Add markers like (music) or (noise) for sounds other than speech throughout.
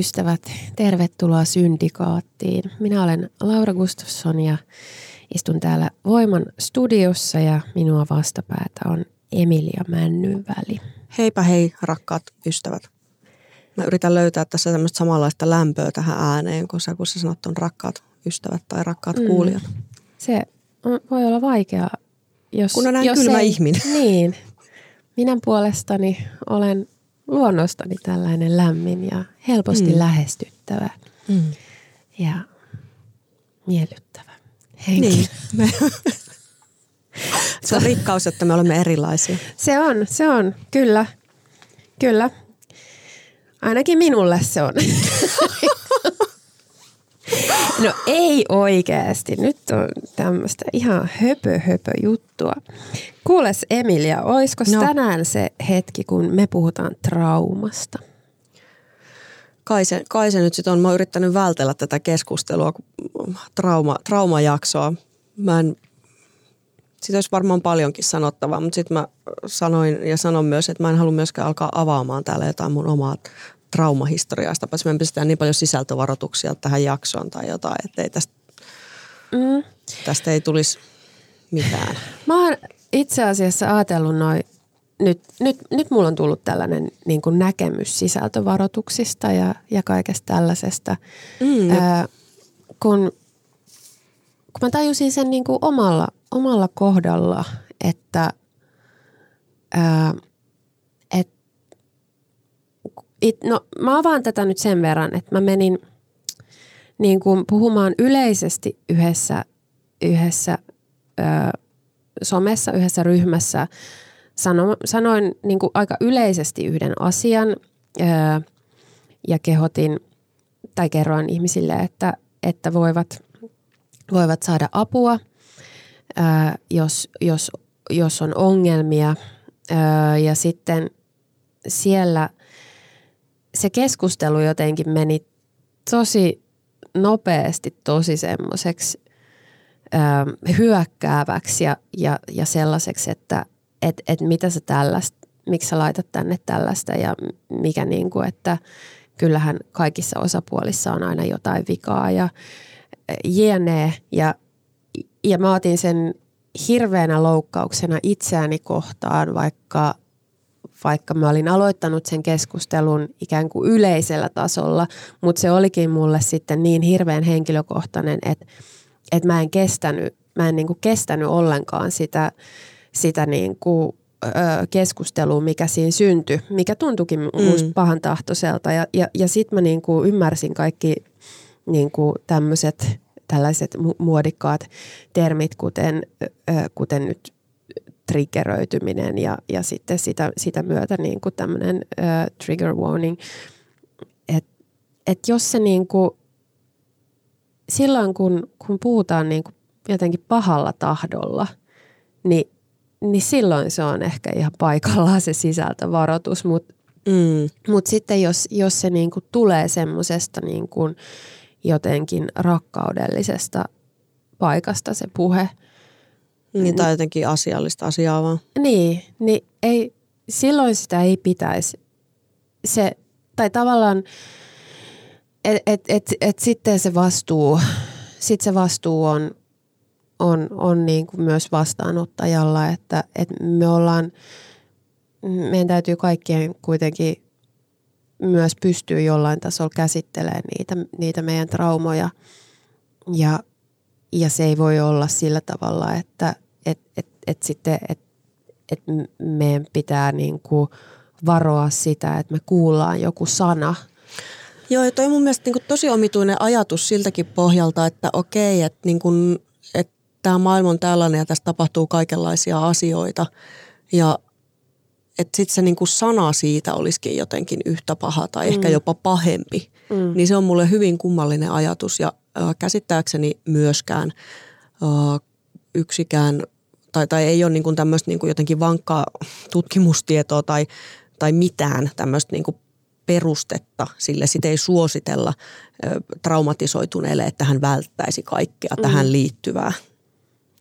Ystävät, tervetuloa Syndikaattiin. Minä olen Laura Gustafsson ja istun täällä Voiman studiossa ja minua vastapäätä on Emilia Männynväli. Heipä hei rakkaat ystävät. Mä yritän löytää tässä tämmöistä samanlaista lämpöä tähän ääneen, kun sä, kun sä sanot on rakkaat ystävät tai rakkaat mm. kuulijat. Se on, voi olla vaikea, jos... Kun on näin jos kylmä ei, ihminen. Niin. Minä puolestani olen luonnostani tällainen lämmin ja helposti mm. lähestyttävä Mm. ja miellyttävä henkilö. Niin. Me, (laughs) se on rikkaus, että me olemme erilaisia. Se on, se on, kyllä, kyllä. Ainakin minulle se on. (laughs) No ei oikeasti. Nyt on tämmöistä ihan höpö höpö juttua. Kuules Emilia, olisiko no. Tänään se hetki, kun me puhutaan traumasta? Kai se, kai se nyt sitten on. Mä oon yrittänyt vältellä tätä keskustelua, trauma, traumajaksoa. Mä en, siitä olisi varmaan paljonkin sanottavaa, mutta sitten mä sanoin ja sanon myös, että mä en halua myöskään alkaa avaamaan täällä jotain mun omaa traumahistoriasta. Paitsi me pistetään niin paljon sisältövaroituksia tähän jaksoon tai jotain, että ei tästä, Mm. tästä ei tulisi mitään. Mä oon itse asiassa ajatellut noin, nyt, nyt, nyt mulla on tullut tällainen niin kuin näkemys sisältövaroituksista ja, ja kaikesta tällaisesta. Mm, Ää, kun, kun mä tajusin sen niin kuin omalla, omalla kohdalla, että ää, it, no, mä avaan tätä nyt sen verran, että mä menin niin kuin puhumaan yleisesti yhdessä, yhdessä ää, somessa, yhdessä ryhmässä. Sano, sanoin niin kuin aika yleisesti yhden asian ää, ja kehotin tai kerroin ihmisille, että, että voivat, voivat saada apua, ää, jos, jos, jos on ongelmia. Ää, ja sitten siellä se keskustelu jotenkin meni tosi nopeasti tosi semmoiseksi hyökkääväksi ja, ja, ja sellaiseksi, että et, et mitä sä tällaista, miksi sä laitat tänne tällaista ja mikä niin kuin, että kyllähän kaikissa osapuolissa on aina jotain vikaa ja jne. Ja, ja mä otin sen hirveänä loukkauksena itseäni kohtaan, vaikka, vaikka mä olin aloittanut sen keskustelun ikään kuin yleisellä tasolla, mutta se olikin mulle sitten niin hirveän henkilökohtainen, että, että mä en kestänyt, mä en niin kuin kestänyt ollenkaan sitä, sitä niin kuin, keskustelua, mikä siinä syntyi, mikä tuntuikin mm. pahan tahtoiselta. Ja, ja, ja sitten mä niin kuin ymmärsin kaikki niin kuin tämmöiset tällaiset mu- muodikkaat termit, kuten, kuten nyt triggeröityminen ja, ja sitten sitä, sitä myötä niin kuin tämmöinen ö, trigger warning. Että et jos se niin kuin, silloin kun, kun puhutaan niin kuin jotenkin pahalla tahdolla, niin, niin silloin se on ehkä ihan paikallaan se sisältövaroitus, mutta mm, mut sitten jos, jos se niin kuin tulee semmoisesta niin kuin jotenkin rakkaudellisesta paikasta se puhe, niin, tai jotenkin asiallista asiaa vaan. niin, niin ei, silloin sitä ei pitäisi. Se, tai tavallaan, että et, et, et sitten se vastuu, sit se vastuu on, on, on niin kuin myös vastaanottajalla, että, että me ollaan, meidän täytyy kaikkien kuitenkin myös pystyä jollain tasolla käsittelemään niitä, niitä meidän traumoja. Ja, ja se ei voi olla sillä tavalla, että et, et, et sitten et, et meidän pitää niin kuin varoa sitä, että me kuullaan joku sana. Joo, ja toi mun mielestä niin kuin tosi omituinen ajatus siltäkin pohjalta, että okei, että, niin kuin, että tämä maailma on tällainen ja tässä tapahtuu kaikenlaisia asioita. Ja että sitten se niinku sana siitä olisikin jotenkin yhtä paha tai mm. ehkä jopa pahempi. Mm. Niin se on mulle hyvin kummallinen ajatus ja äh, käsittääkseni myöskään äh, yksikään tai, tai ei ole niinku tämmöistä niinku jotenkin vankkaa tutkimustietoa tai, tai mitään tämmöistä niinku perustetta sille. Sitä ei suositella äh, traumatisoituneelle, että hän välttäisi kaikkea mm. tähän liittyvää.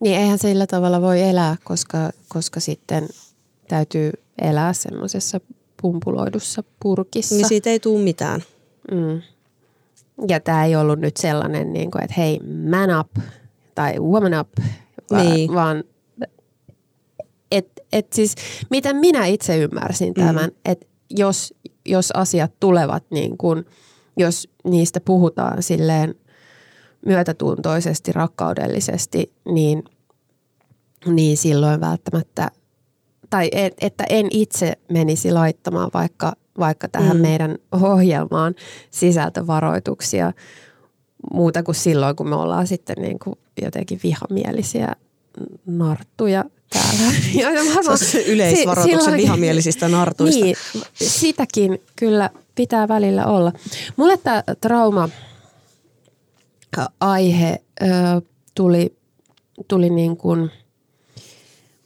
Niin eihän sillä tavalla voi elää, koska, koska sitten täytyy elää semmoisessa pumpuloidussa purkissa. Niin siitä ei tule mitään. Mm. Ja tämä ei ollut nyt sellainen, niin kuin, että hei, man up tai woman up, vaan, niin. vaan et, et siis, miten minä itse ymmärsin tämän, mm. että jos, jos asiat tulevat niin kuin, jos niistä puhutaan silleen myötätuntoisesti, rakkaudellisesti, niin, niin silloin välttämättä tai et, että en itse menisi laittamaan vaikka, vaikka tähän mm. meidän ohjelmaan sisältövaroituksia muuta kuin silloin, kun me ollaan sitten niin kuin jotenkin vihamielisiä narttuja täällä. (laughs) Ja se yleisvaroituksen silloin, vihamielisistä nartuista. Niin, sitäkin kyllä pitää välillä olla. Mulle tämä trauma aihe ö, tuli, tuli niin kuin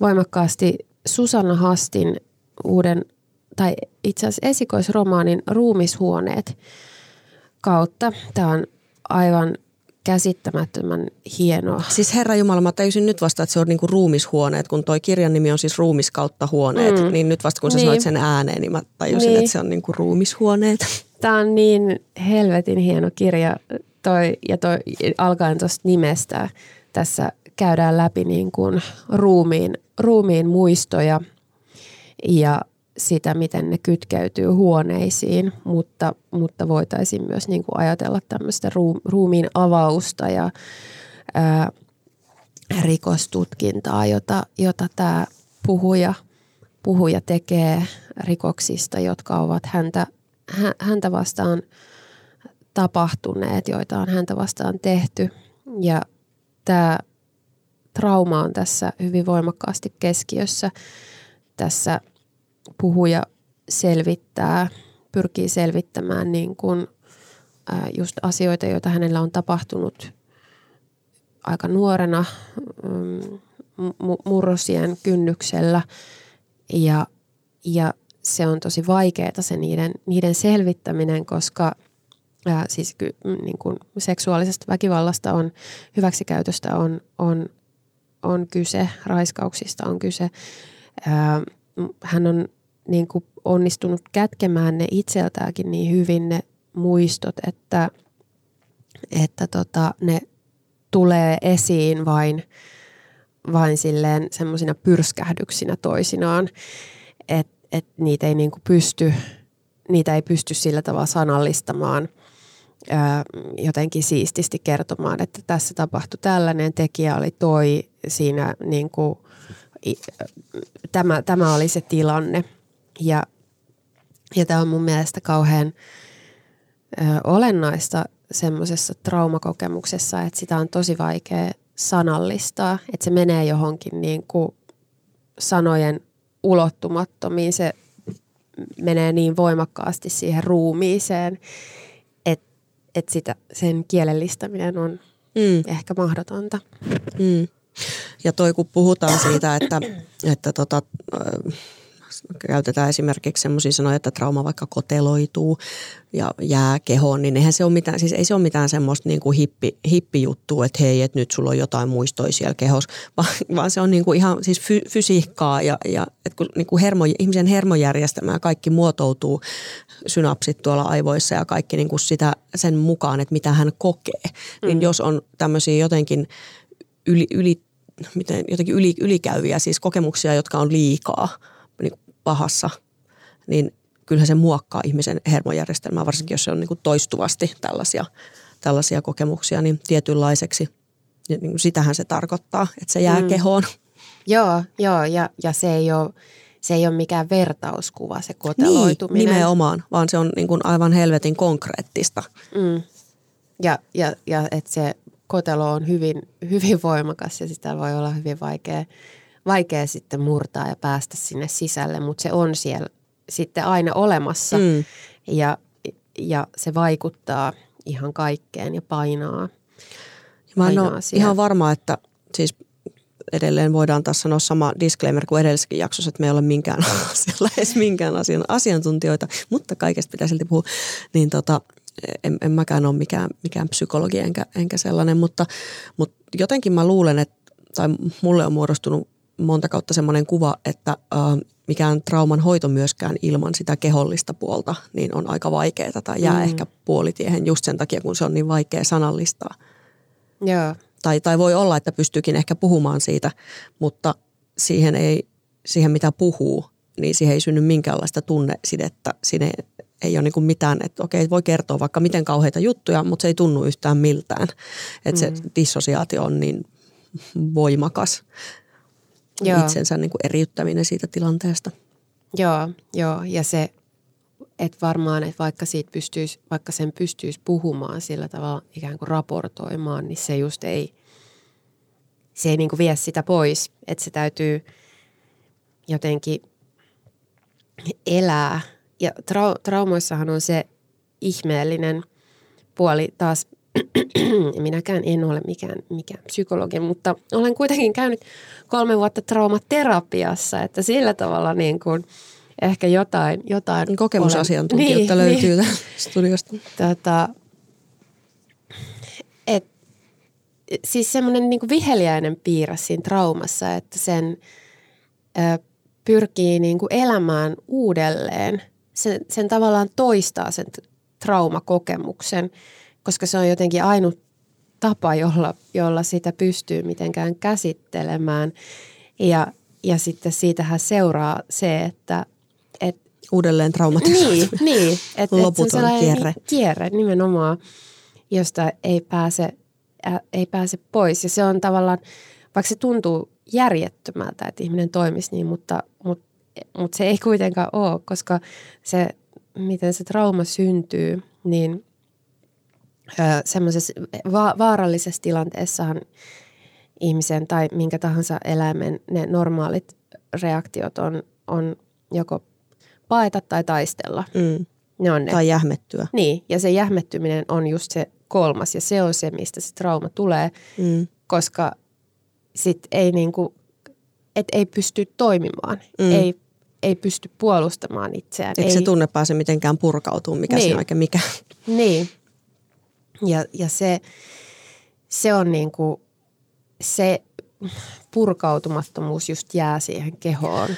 voimakkaasti Susanna Hastin uuden, tai itse asiassa esikoisromaanin Ruumishuoneet kautta. Tämä on aivan käsittämättömän hienoa. Siis Herra Jumala, mä täysin nyt vasta, että se on niinku ruumishuoneet, kun toi kirjan nimi on siis ruumis kautta huoneet, mm. niin nyt vasta kun sä niin. sanoit sen ääneen, niin mä tajusin, niin. että se on niinku ruumishuoneet. Tämä on niin helvetin hieno kirja toi, ja toi alkaen tuosta nimestä tässä käydään läpi niin kuin ruumiin, ruumiin muistoja ja sitä, miten ne kytkeytyy huoneisiin, mutta, mutta voitaisiin myös niin kuin ajatella tämmöistä ruumiin avausta ja ää, rikostutkintaa, jota, jota tämä puhuja, puhuja tekee rikoksista, jotka ovat häntä, häntä vastaan tapahtuneet, joita on häntä vastaan tehty. Ja tämä trauma on tässä hyvin voimakkaasti keskiössä. Tässä puhuja selvittää, pyrkii selvittämään niin kuin, just asioita, joita hänellä on tapahtunut aika nuorena mm, murrosien kynnyksellä ja, ja se on tosi vaikeaa se niiden, niiden selvittäminen, koska ää, siis niin kuin seksuaalisesta väkivallasta on, hyväksikäytöstä on, on on kyse, raiskauksista on kyse. Hän on niin kuin onnistunut kätkemään ne itseltäänkin niin hyvin ne muistot, että, että tota, ne tulee esiin vain, vain silleen semmoisina pyrskähdyksinä toisinaan, että et niitä ei niin pysty, niitä ei pysty sillä tavalla sanallistamaan – jotenkin siististi kertomaan, että tässä tapahtui tällainen, tekijä oli toi, siinä niin kuin, tämä, tämä oli se tilanne. Ja, ja tämä on mun mielestä kauhean ö, olennaista semmoisessa traumakokemuksessa, että sitä on tosi vaikea sanallistaa, että se menee johonkin niin kuin sanojen ulottumattomiin, se menee niin voimakkaasti siihen ruumiiseen, että sitä, sen kielellistäminen on mm. ehkä mahdotonta. Mm. Ja toi kun puhutaan siitä, että, että tota, käytetään esimerkiksi sellaisia sanoja, että trauma vaikka koteloituu ja jää kehoon, niin eihän se ole mitään, siis ei se ole mitään semmoista niin kuin hippi, hippijuttua, että hei, että nyt sulla on jotain muistoja siellä kehossa, (laughs) vaan, vaan se on niin kuin ihan siis fy, fysiikkaa ja, ja että kun niin kuin hermo, ihmisen hermojärjestelmä ja kaikki muotoutuu, synapsit tuolla aivoissa ja kaikki niin kuin sitä sen mukaan, että mitä hän kokee, niin mm. niin jos on tämmöisiä jotenkin yli, yli miten jotenkin yli, ylikäyviä siis kokemuksia, jotka on liikaa – pahassa, niin kyllähän se muokkaa ihmisen hermojärjestelmää, varsinkin jos se on niin kuin toistuvasti tällaisia, tällaisia kokemuksia, niin tietynlaiseksi. Ja niin kuin sitähän se tarkoittaa, että se jää mm. kehoon. Joo, joo ja, ja se ei ole se ei ole mikään vertauskuva se koteloituminen. Niin, nimenomaan, vaan se on niin kuin aivan helvetin konkreettista. Mm. Ja, ja, ja että se kotelo on hyvin, (laughs) hyvin voimakas ja sitä voi olla hyvin vaikea, vaikea sitten murtaa ja päästä sinne sisälle, mutta se on siellä sitten aina olemassa mm. ja, ja se vaikuttaa ihan kaikkeen ja painaa. Mä en ole ihan varma, että siis edelleen voidaan tässä sanoa sama disclaimer kuin edellisessäkin jaksossa, että me ei ole minkään (laughs) asialla edes minkään asian asiantuntijoita, mutta kaikesta pitää silti puhua. Niin tota, en, en mäkään ole mikään, mikään psykologi enkä, enkä sellainen, mutta, mutta jotenkin mä luulen, että, tai mulle on muodostunut monta kautta semmoinen kuva, että äh, mikään trauman hoito myöskään ilman sitä kehollista puolta, niin on aika vaikeaa tai jää mm. ehkä puolitiehen just sen takia, kun se on niin vaikea sanallistaa. Joo. Tai, tai voi olla, että pystyykin ehkä puhumaan siitä, mutta siihen, ei, siihen mitä puhuu, niin siihen ei synny minkäänlaista tunnesidettä. Siinä ei ole niin mitään, että okei, voi kertoa vaikka miten kauheita juttuja, mutta se ei tunnu yhtään miltään. Että mm. se dissosiaatio on niin voimakas. Joo. Itsensä niin kuin eriyttäminen siitä tilanteesta. Joo, joo. ja se, että varmaan, että vaikka, siitä pystyisi, vaikka sen pystyisi puhumaan sillä tavalla ikään kuin raportoimaan, niin se just ei, se ei niin kuin vie sitä pois. Että se täytyy jotenkin elää – ja trau- traumoissahan on se ihmeellinen puoli taas, (clears throat) minäkään en ole mikään, mikään psykologi, mutta olen kuitenkin käynyt kolme vuotta traumaterapiassa, että sillä tavalla niin kuin ehkä jotain. jotain Kokemusasiantuntijoita (laughs) niin, löytyy niin, studiosta. Tota, et, siis semmoinen niin viheliäinen piirre siinä traumassa, että sen ö, pyrkii niin kuin elämään uudelleen – sen, sen tavallaan toistaa sen traumakokemuksen, koska se on jotenkin ainut tapa, jolla, jolla sitä pystyy mitenkään käsittelemään. Ja, ja sitten siitähän seuraa se, että et, uudelleen traumatisoitu. Niin, niin että Loputon et kierre. kierre nimenomaan, josta ei pääse, ä, ei pääse pois. Ja se on tavallaan, vaikka se tuntuu järjettömältä, että ihminen toimisi niin, mutta, mutta mutta se ei kuitenkaan ole, koska se, miten se trauma syntyy, niin semmoisessa va- vaarallisessa tilanteessahan ihmisen tai minkä tahansa eläimen ne normaalit reaktiot on, on joko paeta tai taistella. Mm. Ne on ne. Tai jähmettyä. Niin, ja se jähmettyminen on just se kolmas ja se on se, mistä se trauma tulee, mm. koska sit ei niinku, et ei pysty toimimaan. Mm. Ei ei pysty puolustamaan itseään. Eikö ei... se tunne pääse mitenkään purkautumaan, mikä niin. se oikein mikä? Niin. Ja, ja se, se on niin kuin, se purkautumattomuus just jää siihen kehoon.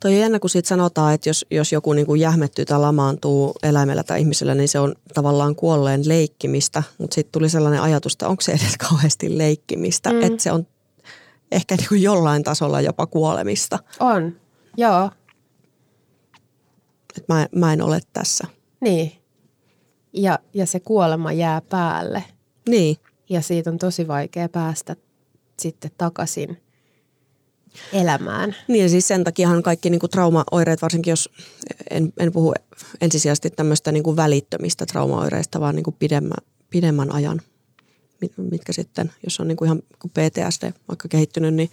Toi on jännä, kun siitä sanotaan, että jos, jos joku niin kuin jähmettyy tai lamaantuu eläimellä tai ihmisellä, niin se on tavallaan kuolleen leikkimistä. Mutta sitten tuli sellainen ajatus, että onko se edes (laughs) kauheasti leikkimistä. Mm. Että se on ehkä niin kuin jollain tasolla jopa kuolemista. On, joo että mä, mä en ole tässä. Niin. Ja, ja se kuolema jää päälle. Niin. Ja siitä on tosi vaikea päästä sitten takaisin elämään. Niin ja siis sen takiahan kaikki niin kuin traumaoireet, varsinkin jos en, en puhu ensisijaisesti tämmöistä niin kuin välittömistä traumaoireista, vaan niin kuin pidemmän, pidemmän ajan, mitkä sitten, jos on niin kuin ihan PTSD vaikka kehittynyt, niin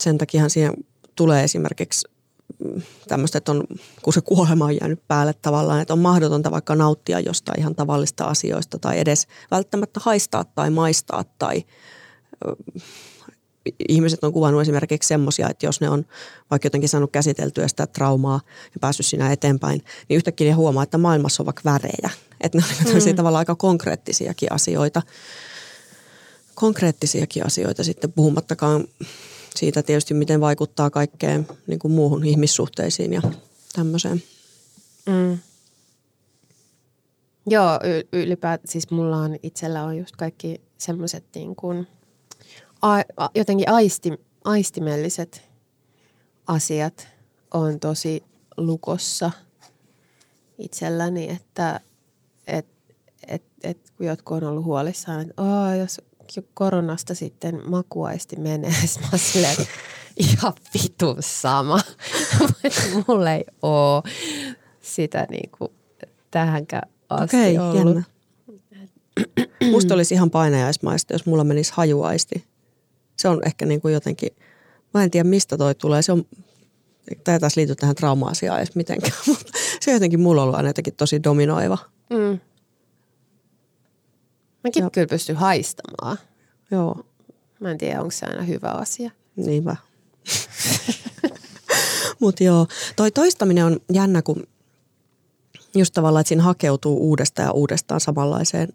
sen takiahan siihen tulee esimerkiksi tämmöistä, että on, kun se kuolema on jäänyt päälle tavallaan, että on mahdotonta vaikka nauttia jostain ihan tavallista asioista tai edes välttämättä haistaa tai maistaa tai ihmiset on kuvannut esimerkiksi semmoisia, että jos ne on vaikka jotenkin saanut käsiteltyä sitä traumaa ja päässyt siinä eteenpäin, niin yhtäkkiä ne huomaa, että maailmassa on vaikka värejä. Että ne on mm. tavallaan aika konkreettisiakin asioita. Konkreettisiakin asioita sitten puhumattakaan siitä tietysti, miten vaikuttaa kaikkeen niin kuin muuhun ihmissuhteisiin ja tämmöiseen. Mm. Joo, ylipäätään siis mulla on itsellä on just kaikki semmoiset niin kuin, a, a, jotenkin aisti, aistimelliset asiat on tosi lukossa itselläni, että et, et, et, kun jotkut on ollut huolissaan, että oh, jos koronasta sitten makuaisti menee. (laughs) Mä oon silleen, ihan vitun sama. (laughs) Mulla ei ole sitä niinku tähänkään asti Okei, ollut. jännä. (clears throat) Musta olisi ihan painajaismaista, jos mulla menisi hajuaisti. Se on ehkä niin kuin jotenkin, mä en tiedä mistä toi tulee. Se on, tämä ei taas liity tähän trauma-asiaan edes mitenkään, (laughs) mutta se jotenkin mulla on ollut aina jotenkin tosi dominoiva. Mm. Mäkin Joo. kyllä pystyn haistamaan. Joo, Mä en tiedä, onko se aina hyvä asia. niinpä. Mutta joo, toi toistaminen on jännä, kun just tavallaan, että siinä hakeutuu uudestaan ja uudestaan samanlaiseen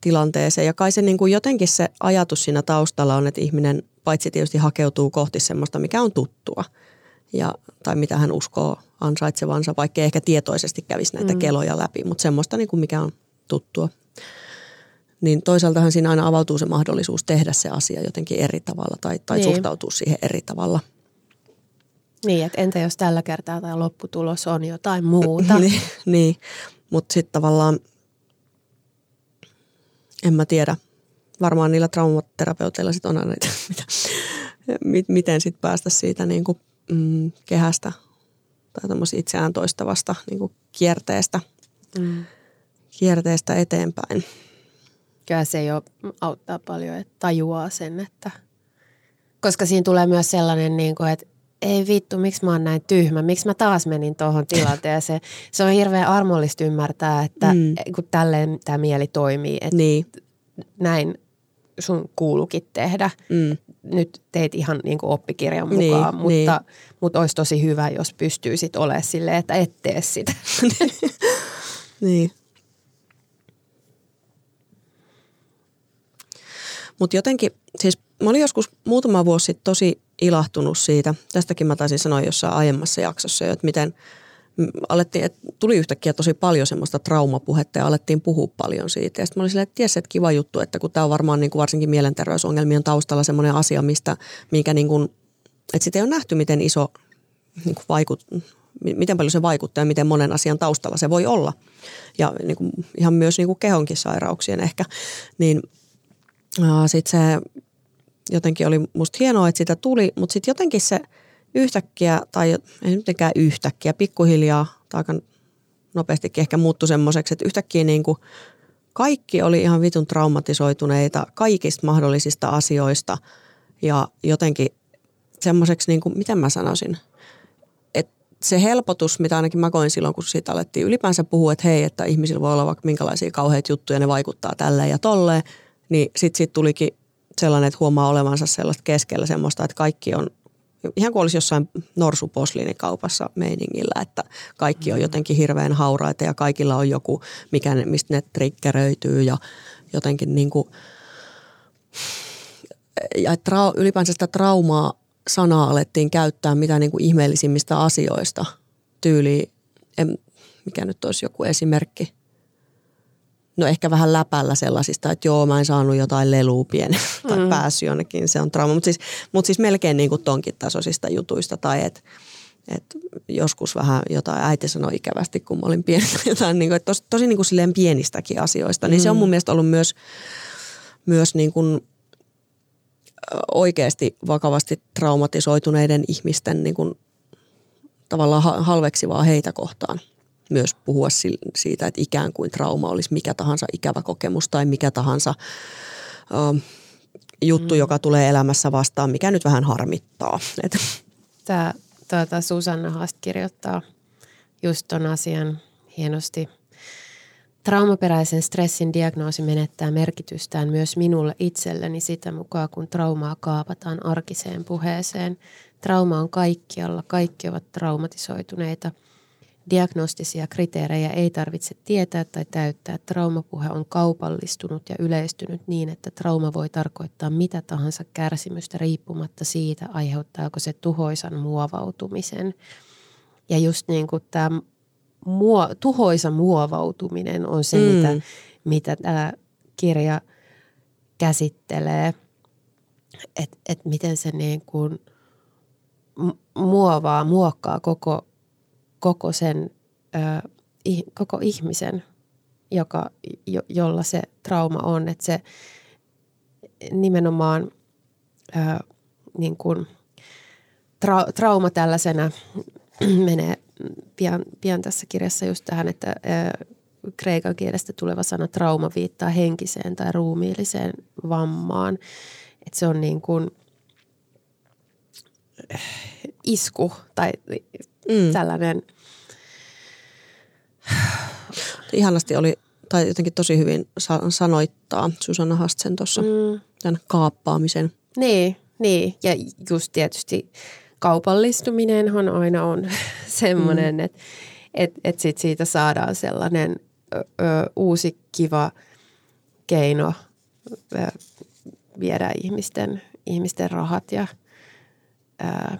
tilanteeseen. Ja kai se niin kuin jotenkin se ajatus siinä taustalla on, että ihminen paitsi tietysti hakeutuu kohti semmoista, mikä on tuttua. Ja, tai mitä hän uskoo ansaitsevansa, vaikka ei ehkä tietoisesti kävisi näitä mm. keloja läpi, mutta semmoista, niin kuin mikä on tuttua. Niin toisaaltahan siinä aina avautuu se mahdollisuus tehdä se asia jotenkin eri tavalla tai, tai Niin. suhtautua siihen eri tavalla. Niin, että entä jos tällä kertaa tämä lopputulos on jotain muuta? (laughs) niin, niin. mutta sitten tavallaan, en mä tiedä, varmaan niillä traumaterapeuteilla sitten on aina niitä, (laughs) mitä, mi- miten sitten päästä siitä niin kuin, mm, kehästä tai itseään toistavasta niin kuin kierteestä, Mm. kierteestä eteenpäin. Kyllä se jo auttaa paljon, että tajuaa sen, että... Koska siinä tulee myös sellainen, niin kuin, että ei vittu, miksi mä oon näin tyhmä, miksi mä taas menin tuohon tilanteeseen. (laughs) Se on hirveän armollista ymmärtää, että Mm. mm. kun tälleen tämä mieli toimii, että Niin, näin sun kuulukin tehdä. mm, Nyt teit ihan niin kuin oppikirjan Niin, mukaan, niin. mutta, mutta olisi tosi hyvä, jos pystyisit olemaan silleen, että et tee sitä. (laughs) niin. Mutta jotenkin, siis mä olin joskus muutama vuosi sitten tosi ilahtunut siitä. Tästäkin mä taisin sanoa jossain aiemmassa jaksossa jo, että miten alettiin, että tuli yhtäkkiä tosi paljon semmoista traumapuhetta ja alettiin puhua paljon siitä. Ja sitten mä olin silleen, että ties, että kiva juttu, että kun tämä on varmaan niin kuin varsinkin mielenterveysongelmien taustalla semmoinen asia, mistä, mikä niin kuin, että sitä ei ole nähty, miten iso niin kuin vaikut, mi- miten paljon se vaikuttaa ja miten monen asian taustalla se voi olla. Ja niin kuin, ihan myös niin kuin kehonkin sairauksien ehkä. Niin sitten se jotenkin oli musta hienoa, että sitä tuli, mutta sitten jotenkin se yhtäkkiä, tai ei mitenkään yhtäkkiä, pikkuhiljaa, tai aika nopeastikin ehkä muuttui semmoiseksi, että yhtäkkiä niin kuin kaikki oli ihan vitun traumatisoituneita kaikista mahdollisista asioista ja jotenkin semmoiseksi, niin kuin, miten mä sanoisin, että se helpotus, mitä ainakin mä koin silloin, kun siitä alettiin ylipäänsä puhua, että hei, että ihmisillä voi olla vaikka minkälaisia kauheita juttuja, ne vaikuttaa tälleen ja tolleen, niin sitten siitä tulikin sellainen, että huomaa olevansa sellaista keskellä semmoista, että kaikki on ihan kuin olisi jossain norsuposliinikaupassa meiningillä, että kaikki on jotenkin hirveän hauraita ja kaikilla on joku, mikä, ne- mistä ne triggeröityy ja jotenkin niin kuin, ja trau, ylipäänsä sitä traumaa sanaa alettiin käyttää mitä niin kuin ihmeellisimmistä asioista tyyliin, en, mikä nyt olisi joku esimerkki. No ehkä vähän läpällä sellaisista, että joo mä en saanut jotain lelua pienen (laughs) tai mm. päässyt jonnekin, se on trauma. Mutta siis, mut siis melkein niin kuin tonkin tasoisista jutuista tai että et joskus vähän jotain äiti sanoi ikävästi, kun mä olin pieni tai (laughs) jotain, niin kuin, tosi, tosi niin kuin silleen pienistäkin asioista. Niin se on mun mielestä ollut myös, myös niin kuin oikeasti vakavasti traumatisoituneiden ihmisten niin kuin tavallaan ha- halveksivaa heitä kohtaan. Myös puhua siitä, että ikään kuin trauma olisi mikä tahansa ikävä kokemus tai mikä tahansa ö, juttu, mm. joka tulee elämässä vastaan, mikä nyt vähän harmittaa. (laughs) Et, Tämä tuota, Susanna Haast kirjoittaa just ton asian hienosti. Traumaperäisen stressin diagnoosi menettää merkitystään myös minulle itselleni sitä mukaan, kun traumaa kaapataan arkiseen puheeseen. Trauma on kaikkialla, kaikki ovat traumatisoituneita. Diagnostisia kriteerejä ei tarvitse tietää tai täyttää. Traumapuhe on kaupallistunut ja yleistynyt niin, että trauma voi tarkoittaa mitä tahansa kärsimystä riippumatta siitä, aiheuttaako se tuhoisan muovautumisen. Ja just niin kuin tämä muo, tuhoisa muovautuminen on se, Mm. mitä, mitä tämä kirja käsittelee. Että et miten se niin kuin mu- muovaa, muokkaa koko, koko sen, ö, ih, koko ihmisen, joka, jo, jolla se trauma on. Että se, nimenomaan ö, niin kuin tra- trauma tällaisena (clears throat) menee pian, pian tässä kirjassa just tähän, että ö, kreikan kielestä tuleva sana trauma viittaa henkiseen tai ruumiilliseen vammaan. Että se on niin kuin isku tai mm. tällainen. Ihanasti oli, tai jotenkin tosi hyvin sanoittaa Susanna Hastsen tuossa mm. tämän kaappaamisen. Niin, niin, ja just tietysti kaupallistuminen aina on (laughs) semmoinen, mm. että et, et sit siitä saadaan sellainen ö, ö, uusi kiva keino ö, viedä ihmisten, ihmisten rahat ja ö,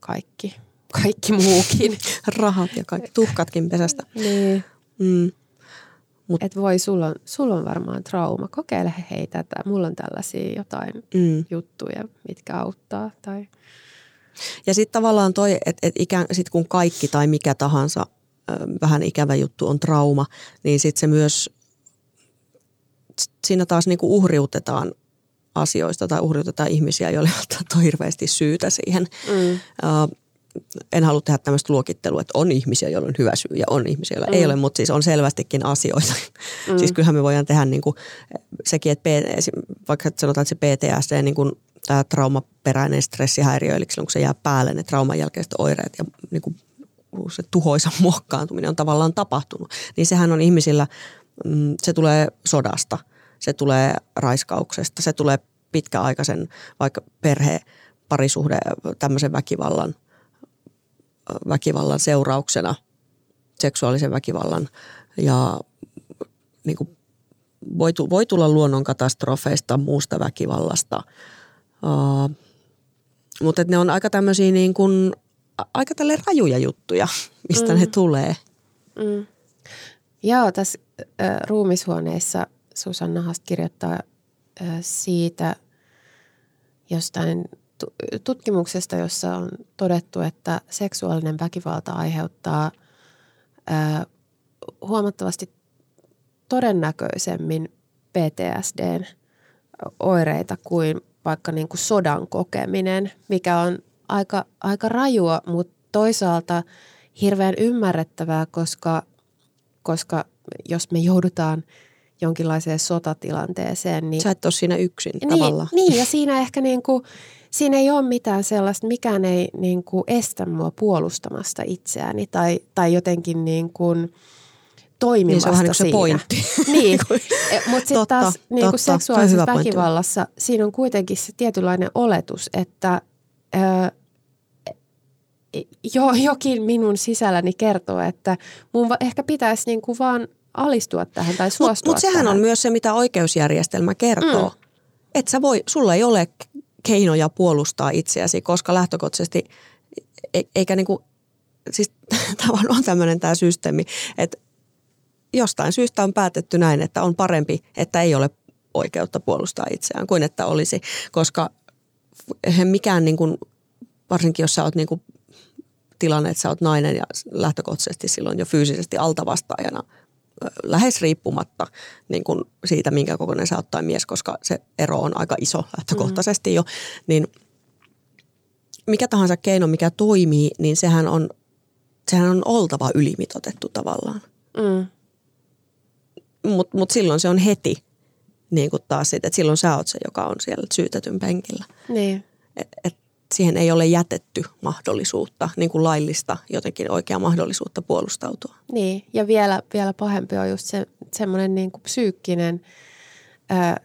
kaikki, kaikki muukin. (laughs) rahat ja kaikki, tuhkatkin pesästä. niin. Mm. Mut. Et voi, sulla on, sulla on varmaan trauma. Kokeile heitä, että mulla on tällaisia jotain mm. juttuja, mitkä auttaa. Tai... Ja sitten tavallaan toi, että et ikään, sit kun kaikki tai mikä tahansa vähän ikävä juttu on trauma, niin sitten se myös, siinä taas niinku uhriutetaan asioista tai uhriutetaan ihmisiä, joille (laughs) on hirveästi syytä siihen. Mm. Uh, en halua tehdä tämmöistä luokittelua, että on ihmisiä, joilla on hyvä syy ja on ihmisiä, joilla mm. ei ole, mutta siis on selvästikin asioita. Mm. siis kyllähän me voidaan tehdä niin kuin sekin, että vaikka sanotaan, että se PTSD, niin kuin tämä traumaperäinen stressihäiriö, eli silloin kun se jää päälle, ne trauman jälkeiset oireet ja niin kuin se tuhoisa (laughs) muokkaantuminen on tavallaan tapahtunut, niin sehän on ihmisillä, mm, se tulee sodasta, se tulee raiskauksesta, se tulee pitkäaikaisen vaikka perhe, parisuhde, tämmöisen väkivallan, väkivallan seurauksena, seksuaalisen väkivallan ja niin kuin voi, voi tulla luonnonkatastrofeista, muusta väkivallasta. Uh, mutta ne on aika tämmöisiä niin kuin aika tälle rajuja juttuja, (laughs) mistä mm. ne tulee. Mm. Joo, tässä äh, ruumishuoneissa Susanna Hast kirjoittaa äh, siitä jostain tutkimuksesta, jossa on todettu, että seksuaalinen väkivalta aiheuttaa huomattavasti todennäköisemmin PTSDn oireita kuin vaikka niin kuin sodan kokeminen, mikä on aika, aika rajua, mutta toisaalta hirveän ymmärrettävää, koska, koska jos me joudutaan jonkinlaiseen sotatilanteeseen. Niin, Sä et ole siinä yksin niin, tavallaan. Niin, ja siinä ehkä niin kuin, siinä ei ole mitään sellaista, mikään ei niin kuin estä mua puolustamasta itseäni tai, tai jotenkin niin kuin toimimasta niin, se on se pointti. (laughs) niin, e, mutta sitten taas niin kuin seksuaalisessa väkivallassa siinä on kuitenkin se tietynlainen oletus, että jo, jokin minun sisälläni kertoo, että mun ehkä pitäisi niin kuin vaan alistua tähän tai suostua Mutta mut sehän tähän. on myös se, mitä oikeusjärjestelmä kertoo. Mm. Että sä voi, sulla ei ole keinoja puolustaa itseäsi, koska lähtökohtaisesti, e, eikä niinku, siis (laughs) tämä on tämmöinen tämä systeemi, että jostain syystä on päätetty näin, että on parempi, että ei ole oikeutta puolustaa itseään kuin että olisi, koska mikään niin kuin, varsinkin jos sä oot niin kuin tilanne, että sä oot nainen ja lähtökohtaisesti silloin jo fyysisesti altavastaajana lähes riippumatta niin kuin siitä, minkä kokoinen sä oot tai mies, koska se ero on aika iso lähtökohtaisesti jo, niin mikä tahansa keino, mikä toimii, niin sehän on, sehän on oltava ylimitotettu tavallaan. Mm. Mutta mut silloin se on heti niin kuin taas sit, että silloin sä oot se, joka on siellä syytetyn penkillä. Niin. Et, et siihen ei ole jätetty mahdollisuutta, niin kuin laillista jotenkin oikea mahdollisuutta puolustautua. Niin, ja vielä, vielä pahempi on just se, semmoinen niin kuin psyykkinen ää,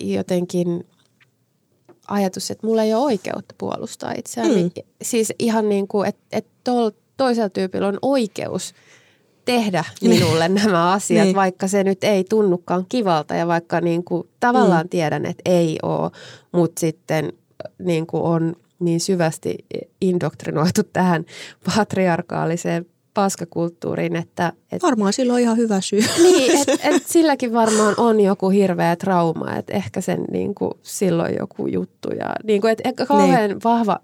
jotenkin ajatus, että mulla ei ole oikeutta puolustaa itseäni. Mm. Siis ihan niin kuin, että, että toisella tyypillä on oikeus – tehdä niin. minulle niin. nämä asiat, niin. vaikka se nyt ei tunnukaan kivalta ja vaikka niin kuin tavallaan mm. tiedän, että ei ole, mutta sitten niin kuin on niin syvästi indoktrinoitu tähän patriarkaaliseen paskakulttuuriin, että... Et, varmaan sillä on ihan hyvä syy. Niin, että (laughs) et silläkin varmaan on joku hirveä trauma, että ehkä sen niin kuin, silloin joku juttu. Ja, niin kuin, että kauhean niin. vahva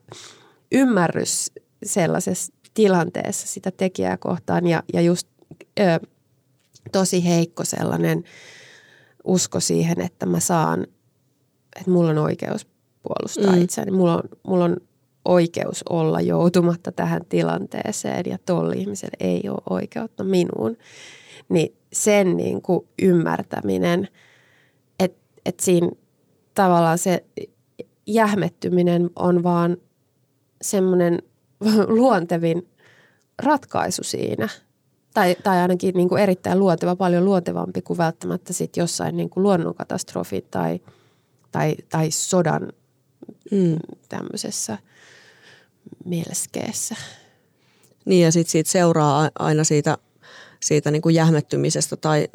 ymmärrys sellaisessa tilanteessa sitä tekijää kohtaan ja, ja just ö, tosi heikko sellainen usko siihen, että mä saan että mulla on oikeus puolustaa mm. itseäni. Mulla on, mulla on oikeus olla joutumatta tähän tilanteeseen ja tuolla ihmisellä ei ole oikeutta minuun. Niin sen niin kuin ymmärtäminen, että, että siinä tavallaan se jähmettyminen on vaan semmoinen (laughs) luontevin ratkaisu siinä. Tai, tai ainakin niin kuin erittäin luonteva, paljon luontevampi kuin välttämättä sit jossain niin kuin luonnonkatastrofin tai, tai, tai sodan mm. tämmöisessä mielskeessä. Niin ja sitten siitä seuraa aina siitä, siitä niin kuin jähmettymisestä tai,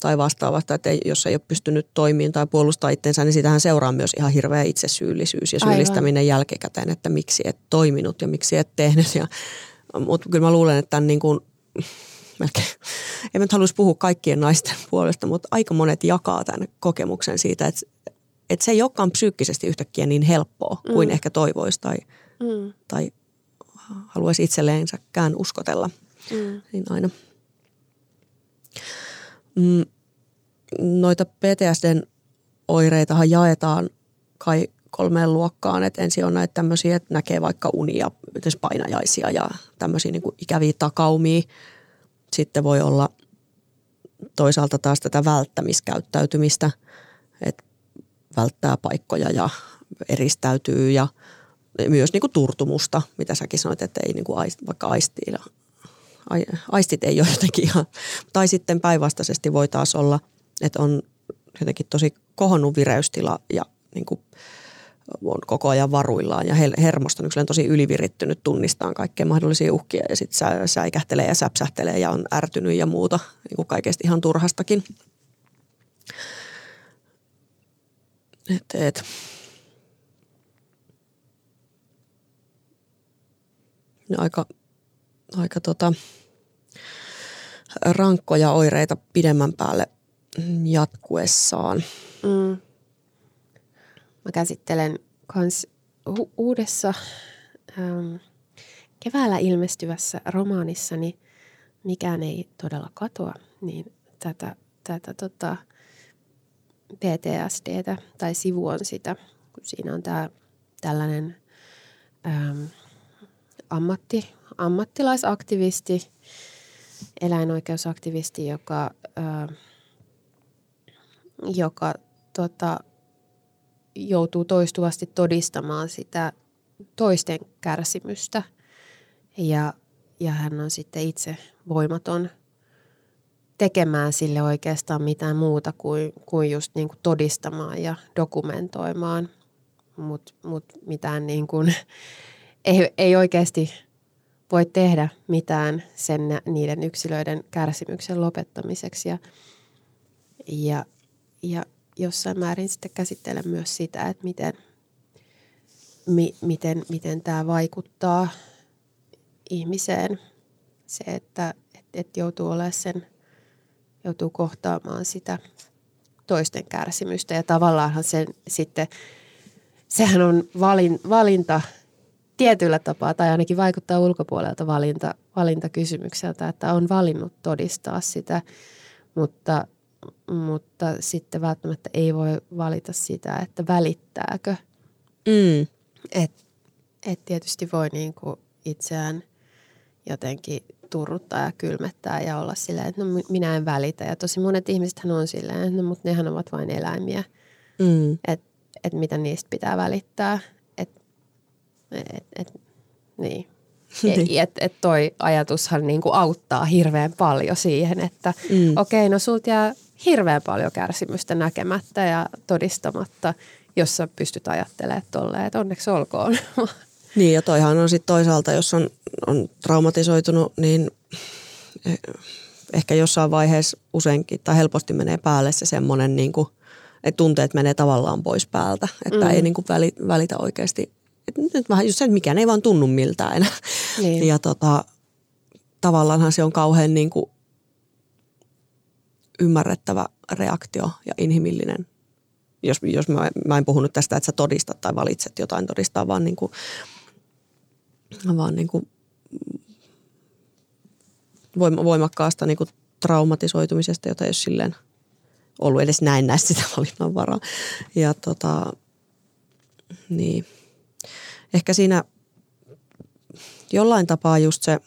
tai vastaavasta, että jos ei ole pystynyt toimimaan tai puolustaa itsensä, niin siitähän seuraa myös ihan hirveä itsesyyllisyys ja syyllistäminen Aivan. jälkikäteen, että miksi et toiminut ja miksi et tehnyt. Ja, mutta kyllä mä luulen, että tämän niin kuin, melkein, en mä nyt haluaisi puhua kaikkien naisten puolesta, mutta aika monet jakaa tämän kokemuksen siitä, että, että se ei olekaan psyykkisesti yhtäkkiä niin helppoa kuin mm. ehkä toivoisi tai, mm. tai haluaisi itselleensäkään uskotella. Mm. Niin aina. Mm, noita PTSDn oireitahan jaetaan kai kolmeen luokkaan. Et ensin on näitä tämmöisiä, että näkee vaikka unia, painajaisia ja tämmöisiä niin kuin ikäviä takaumia. Sitten voi olla toisaalta taas tätä välttämiskäyttäytymistä, että välttää paikkoja ja eristäytyy ja myös niin kuin turtumusta, mitä säkin sanoit, että ei niin kuin aist, vaikka aistia, aistit ei ole jotenkin ihan, tai sitten päinvastaisesti voi taas olla, että on jotenkin tosi kohonnut vireystila ja niin kuin on koko ajan varuillaan ja hermoston yksilön tosi ylivirittynyt tunnistaa kaikkea mahdollisia uhkia ja sitten sä, säikähtelee ja säpsähtelee ja on ärtynyt ja muuta niin kuin kaikesta ihan turhastakin. Et, et. No aika, aika tota, rankkoja oireita pidemmän päälle jatkuessaan. Mm. Mä käsittelen kans hu- uudessa ähm, keväällä ilmestyvässä romaanissani Mikään ei todella katoa, niin tätä, tätä tota, PTSDtä tai sivu on sitä, kun siinä on tää, tällainen ähm, ammatti, ammattilaisaktivisti, eläinoikeusaktivisti, joka, äh, joka tota, joutuu toistuvasti todistamaan sitä toisten kärsimystä. Ja, ja hän on sitten itse voimaton tekemään sille oikeastaan mitään muuta kuin, kuin just niin kuin todistamaan ja dokumentoimaan, mutta mut mitään niin kuin, (laughs) ei, ei oikeasti voi tehdä mitään sen, niiden yksilöiden kärsimyksen lopettamiseksi ja, ja, ja jossain määrin sitten käsittelen myös sitä, että miten, mi, miten, miten tämä vaikuttaa ihmiseen. Se, että et, et joutuu olemaan sen, joutuu kohtaamaan sitä toisten kärsimystä ja tavallaanhan sen sitten, sehän on valin, valinta tietyllä tapaa tai ainakin vaikuttaa ulkopuolelta valinta, valintakysymykseltä, että on valinnut todistaa sitä, mutta mutta sitten välttämättä ei voi valita sitä, että välittääkö. Mm. Et, et tietysti voi niinku itseään jotenkin turruttaa ja kylmettää ja olla silleen, että no minä en välitä. Ja tosi monet ihmiset on silleen, että no mutta nehän ovat vain eläimiä. Mm. Että et mitä niistä pitää välittää. Että et, et, niin. (laughs) Että et toi ajatushan niinku auttaa hirveän paljon siihen, että mm. okei, okay, no sulta jää hirveän paljon kärsimystä näkemättä ja todistamatta, jos sä pystyt ajattelemaan tolleen, että onneksi olkoon. (laughs) Niin ja toihan on sitten toisaalta, jos on, on traumatisoitunut, niin eh, ehkä jossain vaiheessa useinkin tai helposti menee päälle se semmoinen, niin kuin, että tunteet menee tavallaan pois päältä, että mm. ei niin kuin välitä oikeasti. Että nyt vähän just se, että mikään ei vaan tunnu miltään enää. Niin. Ja tota, tavallaanhan se on kauhean niin kuin ymmärrettävä reaktio ja inhimillinen. Jos, jos mä, mä en puhunut tästä, että sä todistat tai valitset jotain todistaa, vaan, niin kuin, vaan niin kuin voimakkaasta niin kuin traumatisoitumisesta, jota ei ole silleen ollut edes näin näistä sitä valinnanvaraa. Ja tota, Niin. Ehkä siinä jollain tapaa just se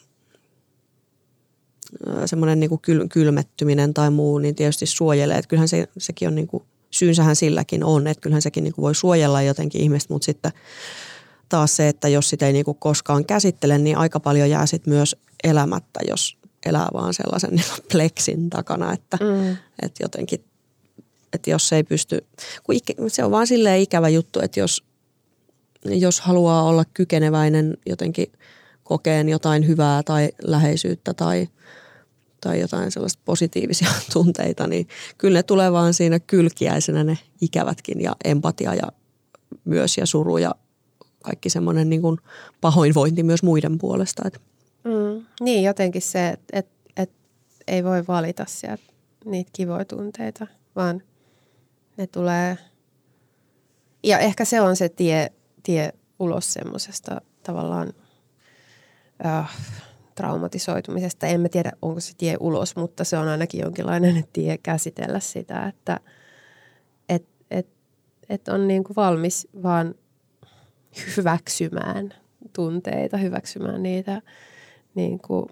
semmoinen niin kyl, kylmettyminen tai muu, niin tietysti suojelee. Että kyllähän se, sekin on niin kuin, syynsähän silläkin on, että kyllähän sekin niin kuin voi suojella jotenkin ihmistä, mutta sitten taas se, että jos sitä ei niin kuin koskaan käsittele, niin aika paljon jää sit myös elämättä, jos elää vaan sellaisen niin (laughs) kuin pleksin takana, että, mm. että jotenkin, että jos ei pysty, kun ikä, se on vaan silleen ikävä juttu, että jos, jos haluaa olla kykeneväinen jotenkin kokeen jotain hyvää tai läheisyyttä tai, tai jotain sellaista positiivisia (laughs) tunteita, niin kyllä ne tulee vaan siinä kylkiäisenä ne ikävätkin ja empatia ja myös ja suru ja kaikki semmoinen niin kuin pahoinvointi myös muiden puolesta. Että. Mm, niin, jotenkin se, että et, et ei voi valita sieltä niitä kivoja tunteita, vaan ne tulee. Ja ehkä se on se tie, tie ulos semmoisesta tavallaan äh, traumatisoitumisesta. En mä tiedä, onko se tie ulos, mutta se on ainakin jonkinlainen (laughs) tie käsitellä sitä, että et, et, et on niin kuin valmis vaan hyväksymään tunteita, hyväksymään niitä niin kuin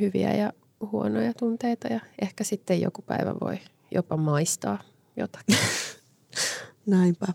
hyviä ja huonoja tunteita ja ehkä sitten joku päivä voi jopa maistaa jotakin. (laughs) Näinpä.